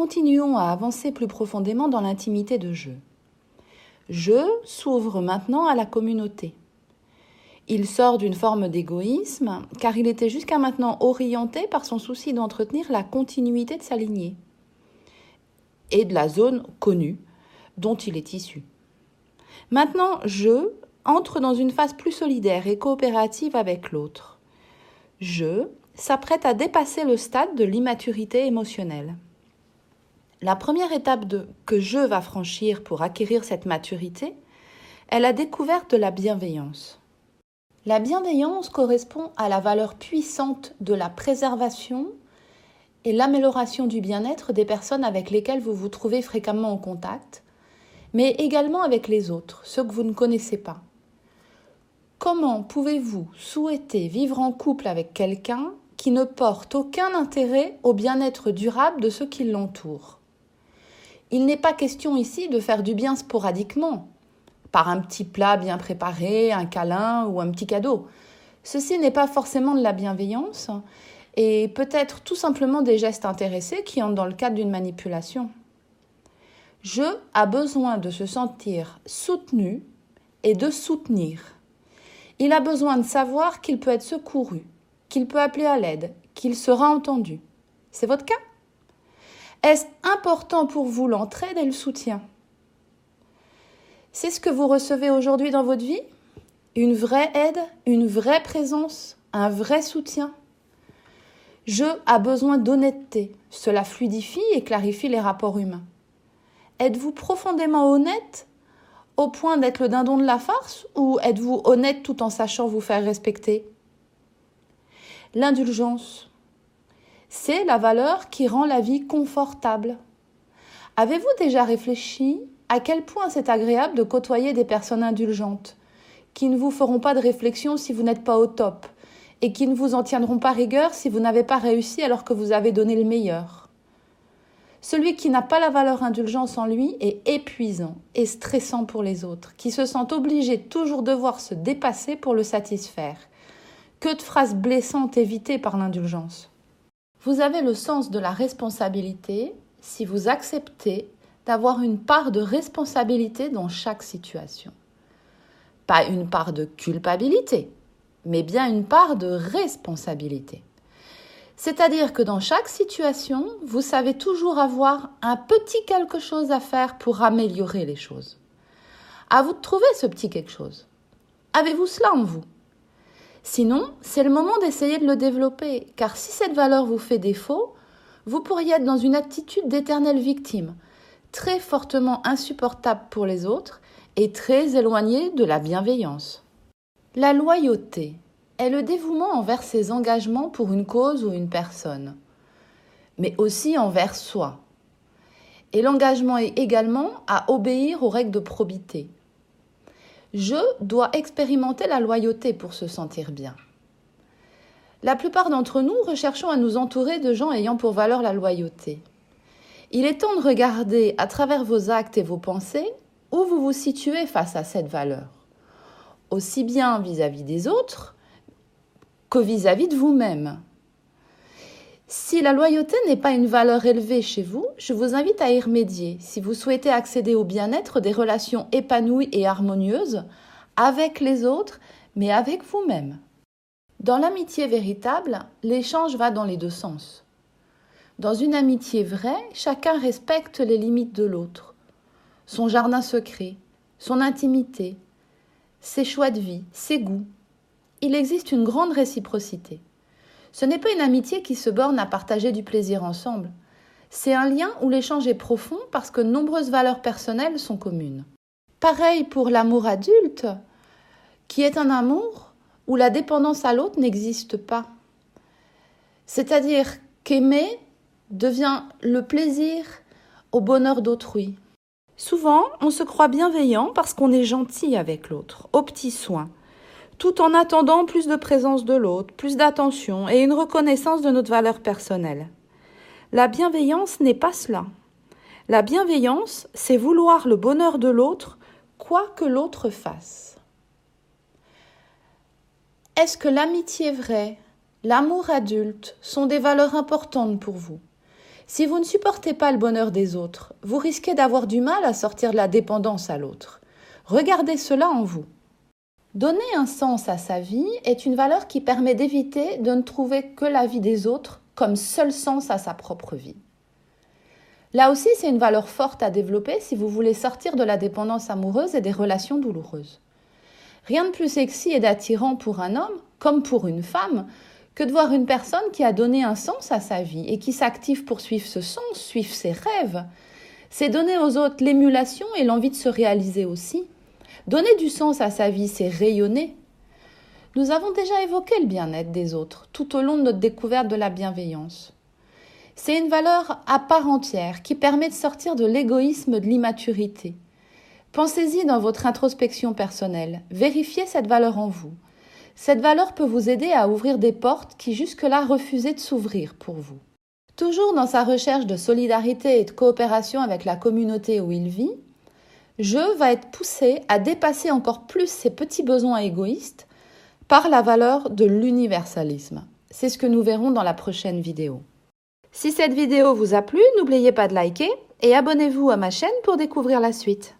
continuons à avancer plus profondément dans l'intimité de je. Je s'ouvre maintenant à la communauté. Il sort d'une forme d'égoïsme car il était jusqu'à maintenant orienté par son souci d'entretenir la continuité de sa lignée et de la zone connue dont il est issu. Maintenant, je entre dans une phase plus solidaire et coopérative avec l'autre. Je s'apprête à dépasser le stade de l'immaturité émotionnelle. La première étape que je va franchir pour acquérir cette maturité est la découverte de la bienveillance. La bienveillance correspond à la valeur puissante de la préservation et l'amélioration du bien-être des personnes avec lesquelles vous vous trouvez fréquemment en contact, mais également avec les autres, ceux que vous ne connaissez pas. Comment pouvez-vous souhaiter vivre en couple avec quelqu'un qui ne porte aucun intérêt au bien-être durable de ceux qui l'entourent? Il n'est pas question ici de faire du bien sporadiquement, par un petit plat bien préparé, un câlin ou un petit cadeau. Ceci n'est pas forcément de la bienveillance et peut-être tout simplement des gestes intéressés qui entrent dans le cadre d'une manipulation. Je a besoin de se sentir soutenu et de soutenir. Il a besoin de savoir qu'il peut être secouru, qu'il peut appeler à l'aide, qu'il sera entendu. C'est votre cas? Est-ce important pour vous l'entraide et le soutien? C'est ce que vous recevez aujourd'hui dans votre vie? Une vraie aide, une vraie présence, un vrai soutien? Je a besoin d'honnêteté. Cela fluidifie et clarifie les rapports humains. Êtes-vous profondément honnête au point d'être le dindon de la farce ou êtes-vous honnête tout en sachant vous faire respecter? L'indulgence, c'est la valeur qui rend la vie confortable. Avez-vous déjà réfléchi à quel point c'est agréable de côtoyer des personnes indulgentes, qui ne vous feront pas de réflexion si vous n'êtes pas au top, et qui ne vous en tiendront pas rigueur si vous n'avez pas réussi alors que vous avez donné le meilleur? Celui qui n'a pas la valeur indulgence en lui est épuisant et stressant pour les autres, qui se sent obligé de toujours devoir se dépasser pour le satisfaire. Que de phrases blessantes évitées par l'indulgence. Vous avez le sens de la responsabilité si vous acceptez d'avoir une part de responsabilité dans chaque situation. Pas une part de culpabilité, mais bien une part de responsabilité. C'est-à-dire que dans chaque situation, vous savez toujours avoir un petit quelque chose à faire pour améliorer les choses. À vous de trouver ce petit quelque chose. Avez-vous cela en vous? Sinon, c'est le moment d'essayer de le développer, car si cette valeur vous fait défaut, vous pourriez être dans une attitude d'éternelle victime, très fortement insupportable pour les autres et très éloigné de la bienveillance. La loyauté est le dévouement envers ses engagements pour une cause ou une personne, mais aussi envers soi. Et l'engagement est également à obéir aux règles de probité. Je dois expérimenter la loyauté pour se sentir bien. La plupart d'entre nous recherchons à nous entourer de gens ayant pour valeur la loyauté. Il est temps de regarder à travers vos actes et vos pensées où vous vous situez face à cette valeur, aussi bien vis-à-vis des autres que vis-à-vis de vous-même. Si la loyauté n'est pas une valeur élevée chez vous, je vous invite à y remédier si vous souhaitez accéder au bien-être des relations épanouies et harmonieuses avec les autres, mais avec vous-même. Dans l'amitié véritable, l'échange va dans les deux sens. Dans une amitié vraie, chacun respecte les limites de l'autre, son jardin secret, son intimité, ses choix de vie, ses goûts. Il existe une grande réciprocité. Ce n'est pas une amitié qui se borne à partager du plaisir ensemble. C'est un lien où l'échange est profond parce que nombreuses valeurs personnelles sont communes. Pareil pour l'amour adulte, qui est un amour où la dépendance à l'autre n'existe pas. C'est-à-dire qu'aimer devient le plaisir au bonheur d'autrui. Souvent, on se croit bienveillant parce qu'on est gentil avec l'autre, au petit soin, tout en attendant plus de présence de l'autre, plus d'attention et une reconnaissance de notre valeur personnelle. La bienveillance n'est pas cela. La bienveillance, c'est vouloir le bonheur de l'autre, quoi que l'autre fasse. Est-ce que l'amitié vraie, l'amour adulte sont des valeurs importantes pour vous? Si vous ne supportez pas le bonheur des autres, vous risquez d'avoir du mal à sortir de la dépendance à l'autre. Regardez cela en vous. Donner un sens à sa vie est une valeur qui permet d'éviter de ne trouver que la vie des autres comme seul sens à sa propre vie. Là aussi, c'est une valeur forte à développer si vous voulez sortir de la dépendance amoureuse et des relations douloureuses. Rien de plus sexy et d'attirant pour un homme, comme pour une femme, que de voir une personne qui a donné un sens à sa vie et qui s'active pour suivre ce sens, suivre ses rêves. C'est donner aux autres l'émulation et l'envie de se réaliser aussi. Donner du sens à sa vie, c'est rayonner. Nous avons déjà évoqué le bien-être des autres tout au long de notre découverte de la bienveillance. C'est une valeur à part entière qui permet de sortir de l'égoïsme de l'immaturité. Pensez-y dans votre introspection personnelle, vérifiez cette valeur en vous. Cette valeur peut vous aider à ouvrir des portes qui jusque-là refusaient de s'ouvrir pour vous. Toujours dans sa recherche de solidarité et de coopération avec la communauté où il vit, je va être poussé à dépasser encore plus ses petits besoins égoïstes par la valeur de l'universalisme. C'est ce que nous verrons dans la prochaine vidéo. Si cette vidéo vous a plu, n'oubliez pas de liker et abonnez-vous à ma chaîne pour découvrir la suite.